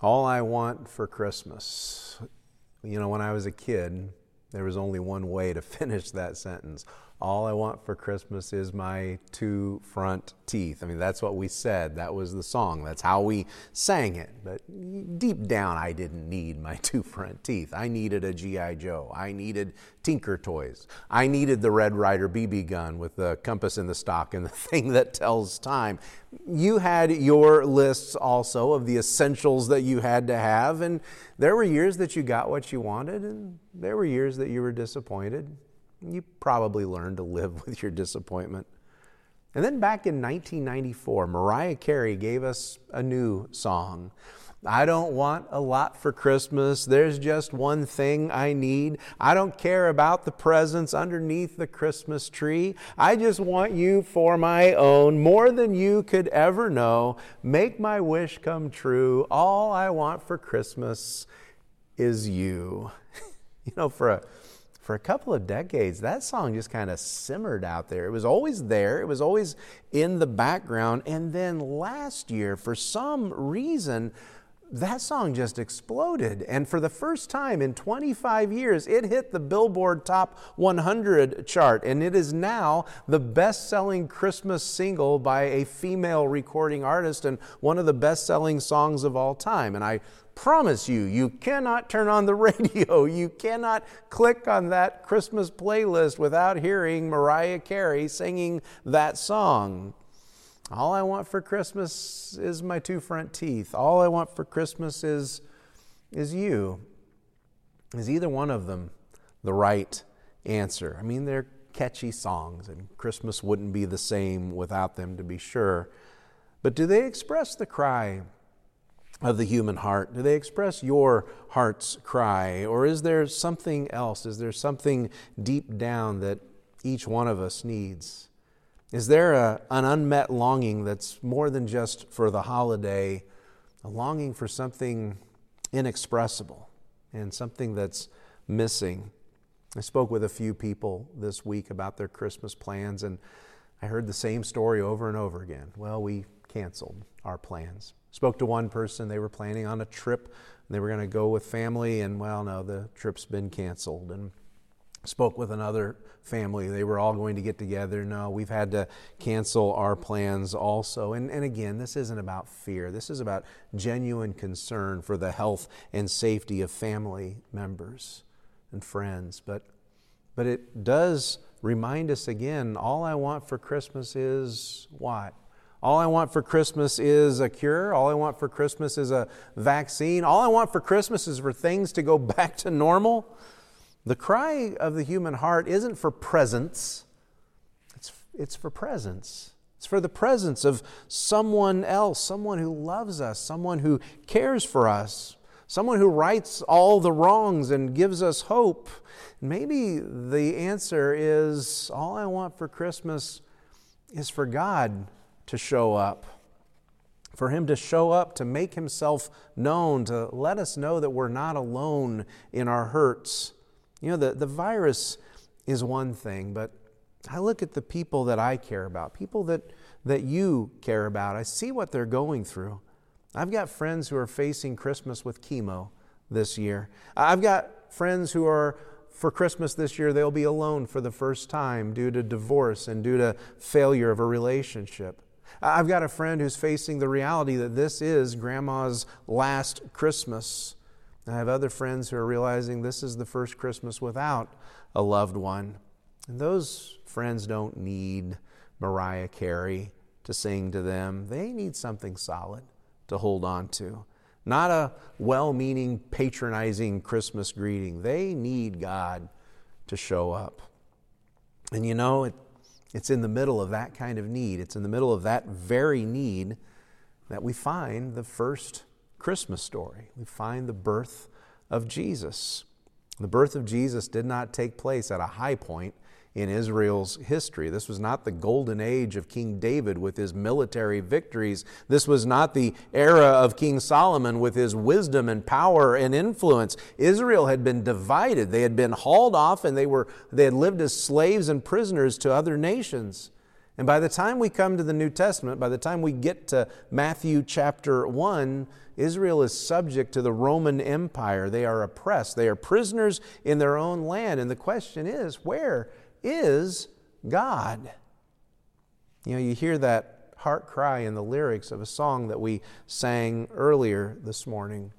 All I want for Christmas. You know, when I was a kid, there was only one way to finish that sentence. All I want for Christmas is my two front teeth. I mean, that's what we said. That was the song. That's how we sang it. But deep down, I didn't need my two front teeth. I needed a G.I. Joe. I needed Tinker Toys. I needed the Red Ryder BB gun with the compass in the stock and the thing that tells time. You had your lists also of the essentials that you had to have. And there were years that you got what you wanted, and there were years that you were disappointed you probably learned to live with your disappointment. And then back in 1994, Mariah Carey gave us a new song. I don't want a lot for Christmas. There's just one thing I need. I don't care about the presents underneath the Christmas tree. I just want you for my own, more than you could ever know. Make my wish come true. All I want for Christmas is you. you know, for a for a couple of decades, that song just kind of simmered out there. It was always there, it was always in the background. And then last year, for some reason, that song just exploded. And for the first time in 25 years, it hit the Billboard Top 100 chart. And it is now the best selling Christmas single by a female recording artist and one of the best selling songs of all time. And I promise you, you cannot turn on the radio. You cannot click on that Christmas playlist without hearing Mariah Carey singing that song. All I want for Christmas is my two front teeth. All I want for Christmas is, is you. Is either one of them the right answer? I mean, they're catchy songs, and Christmas wouldn't be the same without them, to be sure. But do they express the cry of the human heart? Do they express your heart's cry? Or is there something else? Is there something deep down that each one of us needs? Is there a, an unmet longing that's more than just for the holiday, a longing for something inexpressible and something that's missing? I spoke with a few people this week about their Christmas plans, and I heard the same story over and over again. Well, we canceled our plans. Spoke to one person, they were planning on a trip. They were going to go with family, and well, no, the trip's been canceled. And spoke with another family. They were all going to get together. No, we've had to cancel our plans also. And, and again, this isn't about fear. This is about genuine concern for the health and safety of family members and friends. But, but it does remind us again all I want for Christmas is what? All I want for Christmas is a cure. All I want for Christmas is a vaccine. All I want for Christmas is for things to go back to normal. The cry of the human heart isn't for presents, it's, it's for presence. It's for the presence of someone else, someone who loves us, someone who cares for us, someone who rights all the wrongs and gives us hope. Maybe the answer is all I want for Christmas is for God to show up. For him to show up, to make himself known, to let us know that we're not alone in our hurts. You know, the, the virus is one thing, but I look at the people that I care about, people that, that you care about. I see what they're going through. I've got friends who are facing Christmas with chemo this year. I've got friends who are, for Christmas this year, they'll be alone for the first time due to divorce and due to failure of a relationship. I've got a friend who's facing the reality that this is grandma's last Christmas. I have other friends who are realizing this is the first Christmas without a loved one. And those friends don't need Mariah Carey to sing to them, they need something solid to hold on to. Not a well meaning, patronizing Christmas greeting. They need God to show up. And you know, it, it's in the middle of that kind of need, it's in the middle of that very need that we find the first Christmas story. We find the birth of Jesus. The birth of Jesus did not take place at a high point in Israel's history. This was not the golden age of King David with his military victories. This was not the era of King Solomon with his wisdom and power and influence. Israel had been divided. They had been hauled off and they were they had lived as slaves and prisoners to other nations. And by the time we come to the New Testament, by the time we get to Matthew chapter 1, Israel is subject to the Roman Empire. They are oppressed, they are prisoners in their own land. And the question is, where is God? You know, you hear that heart cry in the lyrics of a song that we sang earlier this morning.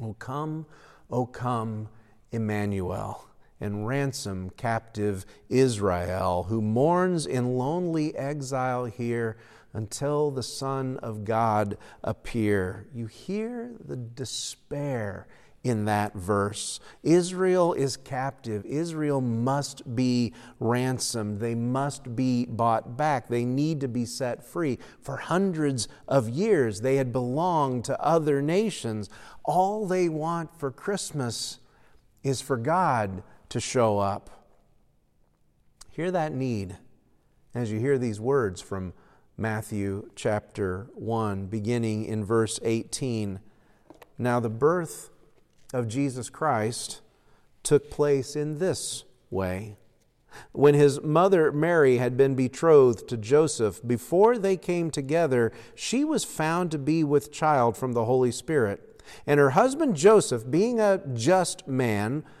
Oh, come, oh, come, Emmanuel and ransom captive Israel, who mourns in lonely exile here until the Son of God appear. You hear the despair in that verse. Israel is captive. Israel must be ransomed. They must be bought back. They need to be set free. For hundreds of years, they had belonged to other nations. All they want for Christmas is for God to show up. Hear that need as you hear these words from Matthew chapter 1, beginning in verse 18. Now, the birth of Jesus Christ took place in this way. When his mother Mary had been betrothed to Joseph, before they came together, she was found to be with child from the Holy Spirit. And her husband Joseph, being a just man,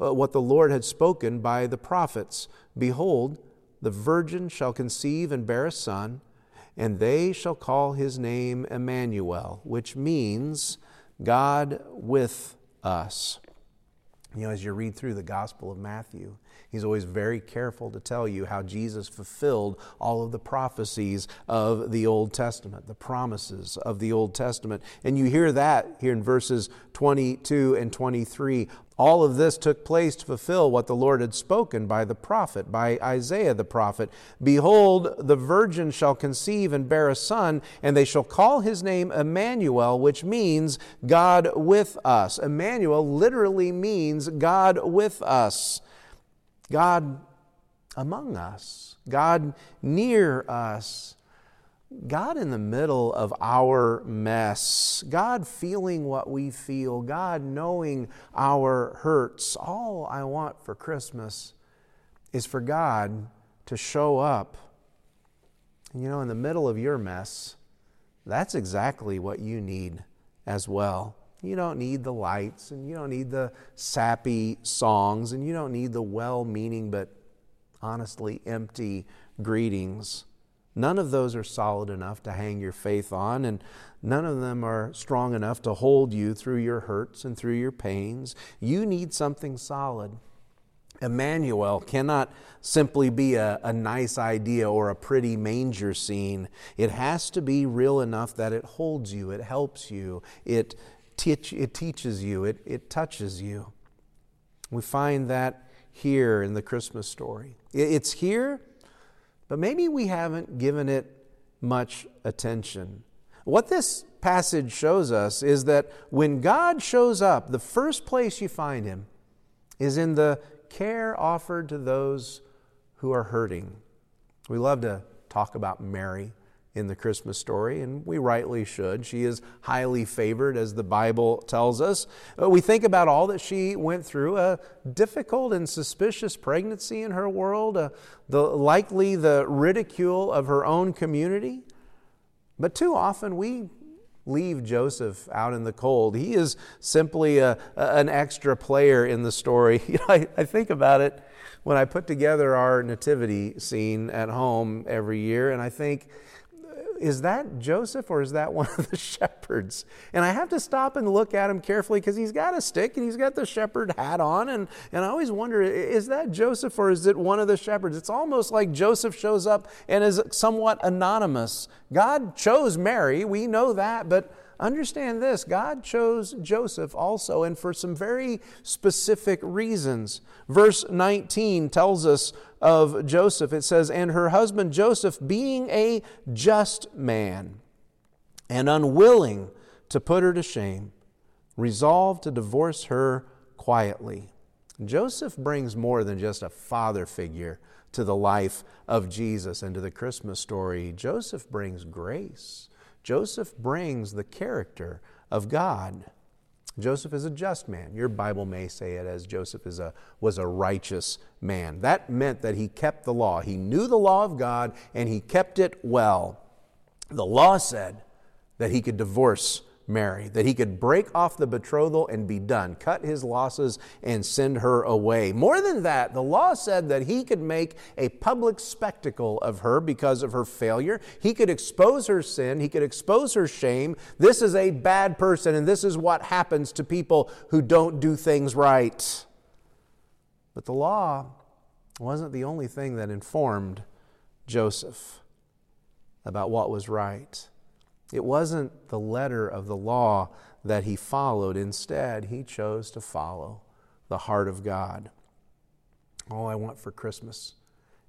uh, what the Lord had spoken by the prophets Behold, the virgin shall conceive and bear a son, and they shall call his name Emmanuel, which means God with us. You know, as you read through the Gospel of Matthew, He's always very careful to tell you how Jesus fulfilled all of the prophecies of the Old Testament, the promises of the Old Testament. And you hear that here in verses 22 and 23. All of this took place to fulfill what the Lord had spoken by the prophet, by Isaiah the prophet. Behold, the virgin shall conceive and bear a son, and they shall call his name Emmanuel, which means God with us. Emmanuel literally means God with us. God among us, God near us, God in the middle of our mess, God feeling what we feel, God knowing our hurts. All I want for Christmas is for God to show up. And You know, in the middle of your mess, that's exactly what you need as well. You don't need the lights and you don't need the sappy songs and you don't need the well meaning but honestly empty greetings. None of those are solid enough to hang your faith on, and none of them are strong enough to hold you through your hurts and through your pains. You need something solid. Emmanuel cannot simply be a, a, nice idea or a pretty manger scene. It has to be real enough that it holds you, it helps you, it teach, it teaches you, it, it touches you. We find that here in the Christmas story. It's here, but maybe we haven't given it much attention. What this passage shows us is that when God shows up, the first place you find him is in the care offered to those who are hurting. We love to talk about Mary in the Christmas story, and we rightly should. She is highly favored, as the Bible tells us. Uh, we think about all that she went through a difficult and suspicious pregnancy in her world, uh, the, likely the ridicule of her own community. But too often we leave Joseph out in the cold. He is simply a, an extra player in the story. You know, I, I think about it when I put together our nativity scene at home every year, and I think, is that Joseph or is that one of the shepherds? And I have to stop and look at him carefully because he's got a stick and he's got the shepherd hat on. And, and I always wonder, is that Joseph or is it one of the shepherds? It's almost like Joseph shows up and is somewhat anonymous. God chose Mary, we know that, but understand this God chose Joseph also, and for some very specific reasons. Verse 19 tells us of Joseph it says, And her husband Joseph, being a just man and unwilling to put her to shame, resolved to divorce her quietly. Joseph brings more than just a father figure to the life of Jesus and to the Christmas story. Joseph brings grace. Joseph brings the character of God. Joseph is a just man. Your Bible may say it as Joseph is a, was a righteous man. That meant that he kept the law. He knew the law of God and he kept it well. The law said that he could divorce Mary, that he could break off the betrothal and be done, cut his losses and send her away. More than that, the law said that he could make a public spectacle of her because of her failure. He could expose her sin, he could expose her shame. This is a bad person, and this is what happens to people who don't do things right. But the law wasn't the only thing that informed Joseph about what was right. It wasn't the letter of the law that he followed. Instead, he chose to follow the heart of God. All I want for Christmas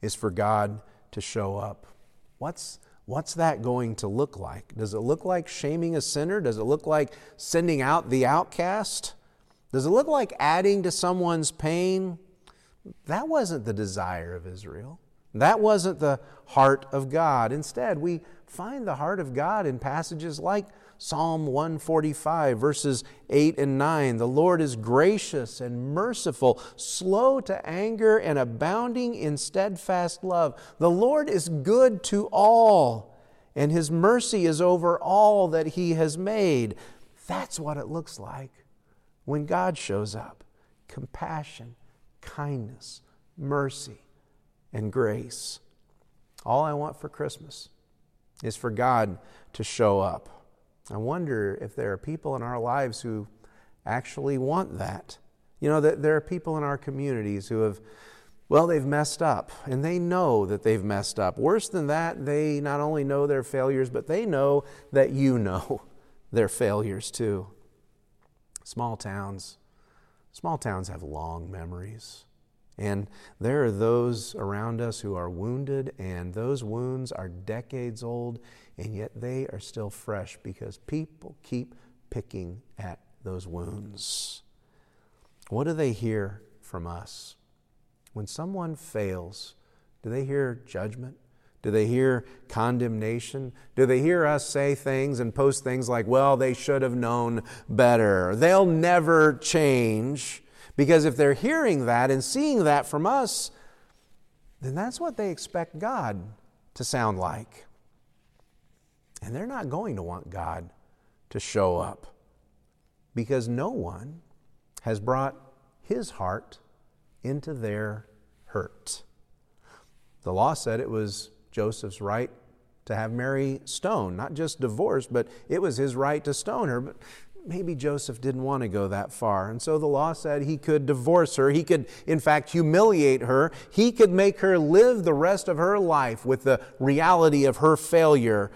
is for God to show up. What's, what's that going to look like? Does it look like shaming a sinner? Does it look like sending out the outcast? Does it look like adding to someone's pain? That wasn't the desire of Israel. That wasn't the heart of God. Instead, we find the heart of God in passages like Psalm 145, verses 8 and 9. The Lord is gracious and merciful, slow to anger, and abounding in steadfast love. The Lord is good to all, and His mercy is over all that He has made. That's what it looks like when God shows up compassion, kindness, mercy, and grace. All I want for Christmas is for God to show up. I wonder if there are people in our lives who actually want that. You know, that there are people in our communities who have, well, they've messed up and they know that they've messed up. Worse than that, they not only know their failures, but they know that you know their failures too. Small towns, small towns have long memories. And there are those around us who are wounded, and those wounds are decades old, and yet they are still fresh because people keep picking at those wounds. What do they hear from us? When someone fails, do they hear judgment? Do they hear condemnation? Do they hear us say things and post things like, well, they should have known better? They'll never change. Because if they're hearing that and seeing that from us, then that's what they expect God to sound like. And they're not going to want God to show up because no one has brought his heart into their hurt. The law said it was Joseph's right to have Mary stoned, not just divorced, but it was his right to stone her. But maybe Joseph didn't want to go that far. And so the law said he could divorce her. He could, in fact, humiliate her. He could make her live the rest of her life with the reality of her failure.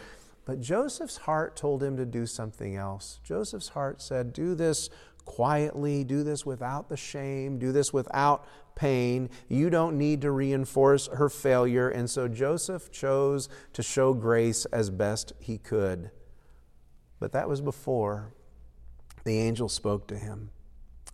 But Joseph's heart told him to do something else. Joseph's heart said, Do this quietly, do this without the shame, do this without pain. You don't need to reinforce her failure. And so Joseph chose to show grace as best he could. But that was before the angel spoke to him.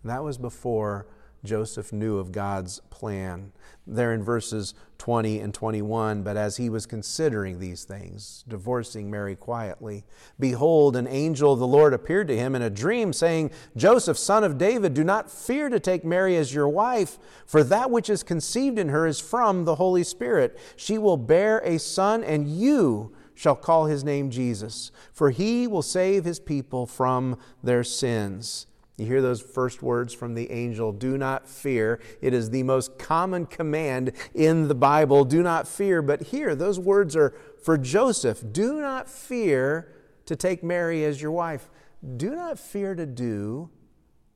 That was before Joseph knew of God's plan. There in verses 20 and 21, but as he was considering these things, divorcing Mary quietly, behold, an angel of the Lord appeared to him in a dream, saying, Joseph, son of David, do not fear to take Mary as your wife, for that which is conceived in her is from the Holy Spirit. She will bear a son, and you shall call his name Jesus, for he will save his people from their sins. You hear those first words from the angel do not fear. It is the most common command in the Bible do not fear. But here, those words are for Joseph do not fear to take Mary as your wife. Do not fear to do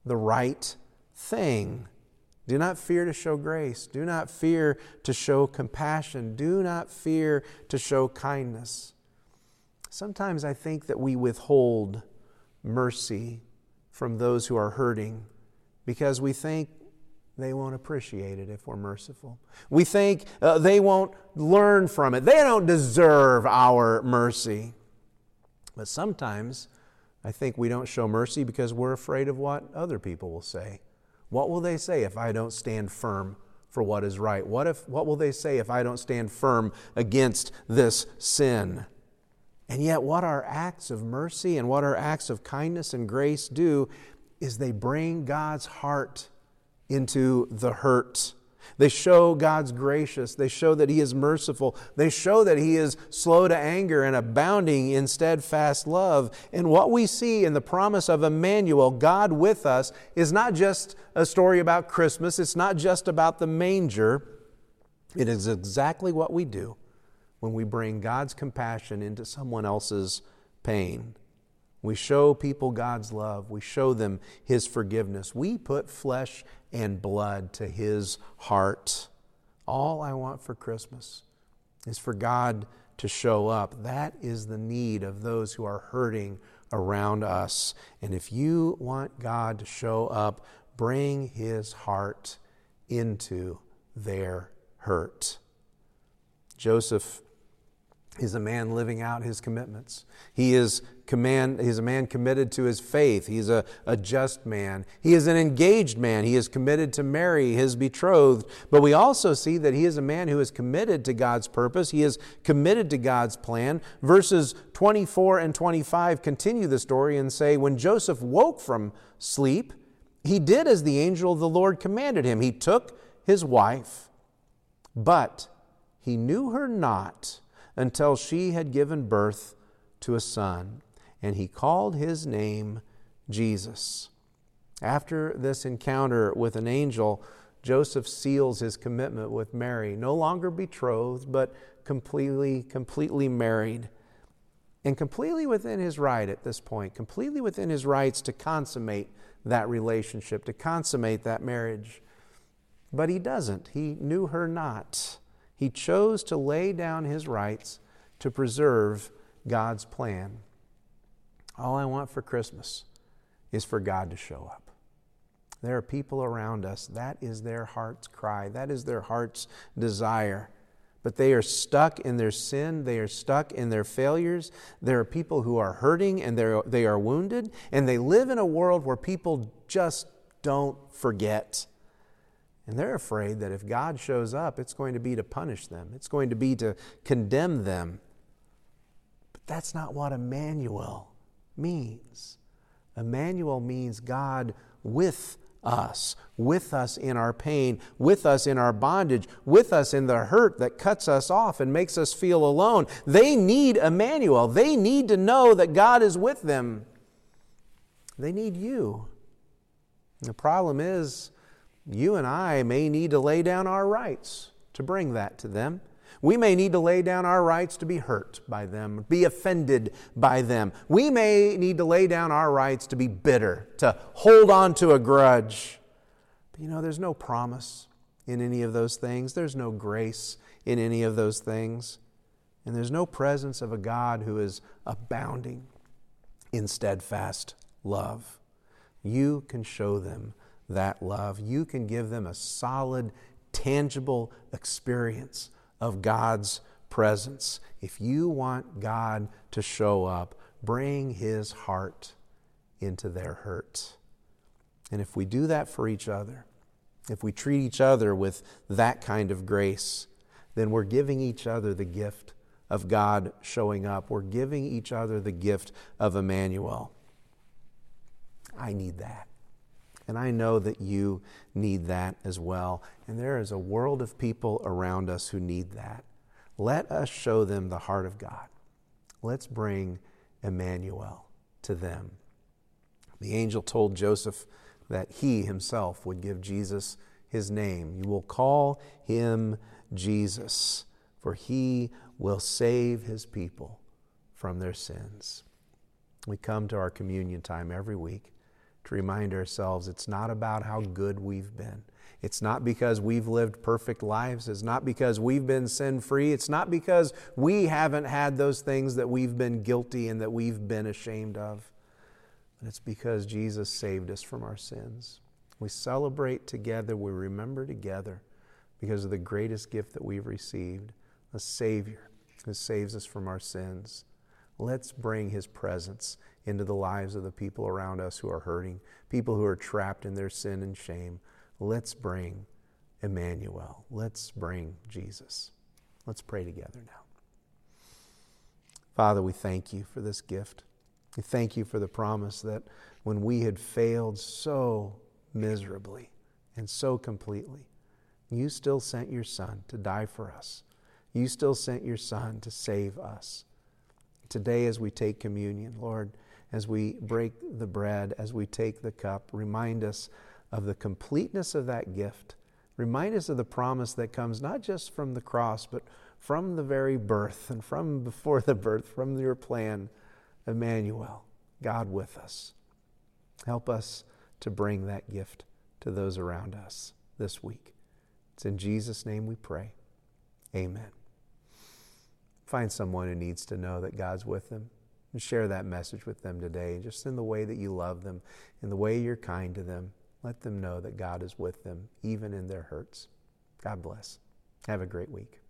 the right thing. Do not fear to show grace. Do not fear to show compassion. Do not fear to show kindness. Sometimes I think that we withhold mercy from those who are hurting because we think they won't appreciate it if we're merciful. We think uh, they won't learn from it. They don't deserve our mercy. But sometimes I think we don't show mercy because we're afraid of what other people will say. What will they say if I don't stand firm for what is right? What, if, what will they say if I don't stand firm against this sin? And yet, what our acts of mercy and what our acts of kindness and grace do is they bring God's heart into the hurt. They show God's gracious. They show that He is merciful. They show that He is slow to anger and abounding in steadfast love. And what we see in the promise of Emmanuel, God with us, is not just a story about Christmas, it's not just about the manger. It is exactly what we do when we bring God's compassion into someone else's pain. We show people God's love. We show them His forgiveness. We put flesh and blood to His heart. All I want for Christmas is for God to show up. That is the need of those who are hurting around us. And if you want God to show up, bring His heart into their hurt. Joseph is a man living out his commitments. He is command he's a man committed to his faith. He's a, a just man. He is an engaged man. He is committed to marry his betrothed. But we also see that he is a man who is committed to God's purpose. He is committed to God's plan. Verses 24 and 25 continue the story and say, When Joseph woke from sleep, he did as the angel of the Lord commanded him. He took his wife, but he knew her not until she had given birth to a son, and he called his name Jesus. After this encounter with an angel, Joseph seals his commitment with Mary, no longer betrothed, but completely, completely married. And completely within his right at this point, completely within his rights to consummate that relationship, to consummate that marriage. But he doesn't. He knew her not. He chose to lay down his rights to preserve God's plan. All I want for Christmas is for God to show up. There are people around us, that is their heart's cry, that is their heart's desire. But they are stuck in their sin, they are stuck in their failures. There are people who are hurting and they are wounded, and they live in a world where people just don't forget. And they're afraid that if God shows up, it's going to be to punish them, it's going to be to condemn them. But that's not what Emmanuel means. Emmanuel means God with us, with us in our pain, with us in our bondage, with us in the hurt that cuts us off and makes us feel alone. They need Emmanuel. They need to know that God is with them. They need you. The problem is, you and I may need to lay down our rights to bring that to them. We may need to lay down our rights to be hurt by them, be offended by them. We may need to lay down our rights to be bitter, to hold on to a grudge. But you know, there's no promise in any of those things, there's no grace in any of those things, and there's no presence of a God who is abounding in steadfast love. You can show them that love. You can give them a solid, tangible experience of God's presence. If you want God to show up, bring His heart into their hurt. And if we do that for each other, if we treat each other with that kind of grace, then we're giving each other the gift of God showing up. We're giving each other the gift of Emmanuel. I need that. And I know that you need that as well. And there is a world of people around us who need that. Let us show them the heart of God. Let's bring Emmanuel to them. The angel told Joseph that he himself would give Jesus his name. You will call him Jesus, for he will save his people from their sins. We come to our communion time every week to remind ourselves it's not about how good we've been. It's not because we've lived perfect lives. It's not because we've been sin free. It's not because we haven't had those things that we've been guilty and that we've been ashamed of. And it's because Jesus saved us from our sins. We celebrate together, we remember together because of the greatest gift that we've received a Savior who saves us from our sins. Let's bring His presence into the lives of the people around us who are hurting, people who are trapped in their sin and shame. Let's bring Emmanuel. Let's bring Jesus. Let's pray together now. Father, we thank you for this gift. We thank you for the promise that when we had failed so miserably and so completely, you still sent your Son to die for us. You still sent your Son to save us. Today, as we take communion, Lord, as we break the bread, as we take the cup, remind us of the completeness of that gift. Remind us of the promise that comes not just from the cross, but from the very birth and from before the birth, from your plan, Emmanuel, God with us. Help us to bring that gift to those around us this week. It's in Jesus' name we pray. Amen. Find someone who needs to know that God's with them and share that message with them today, just in the way that you love them, in the way you're kind to them. Let them know that God is with them, even in their hurts. God bless. Have a great week.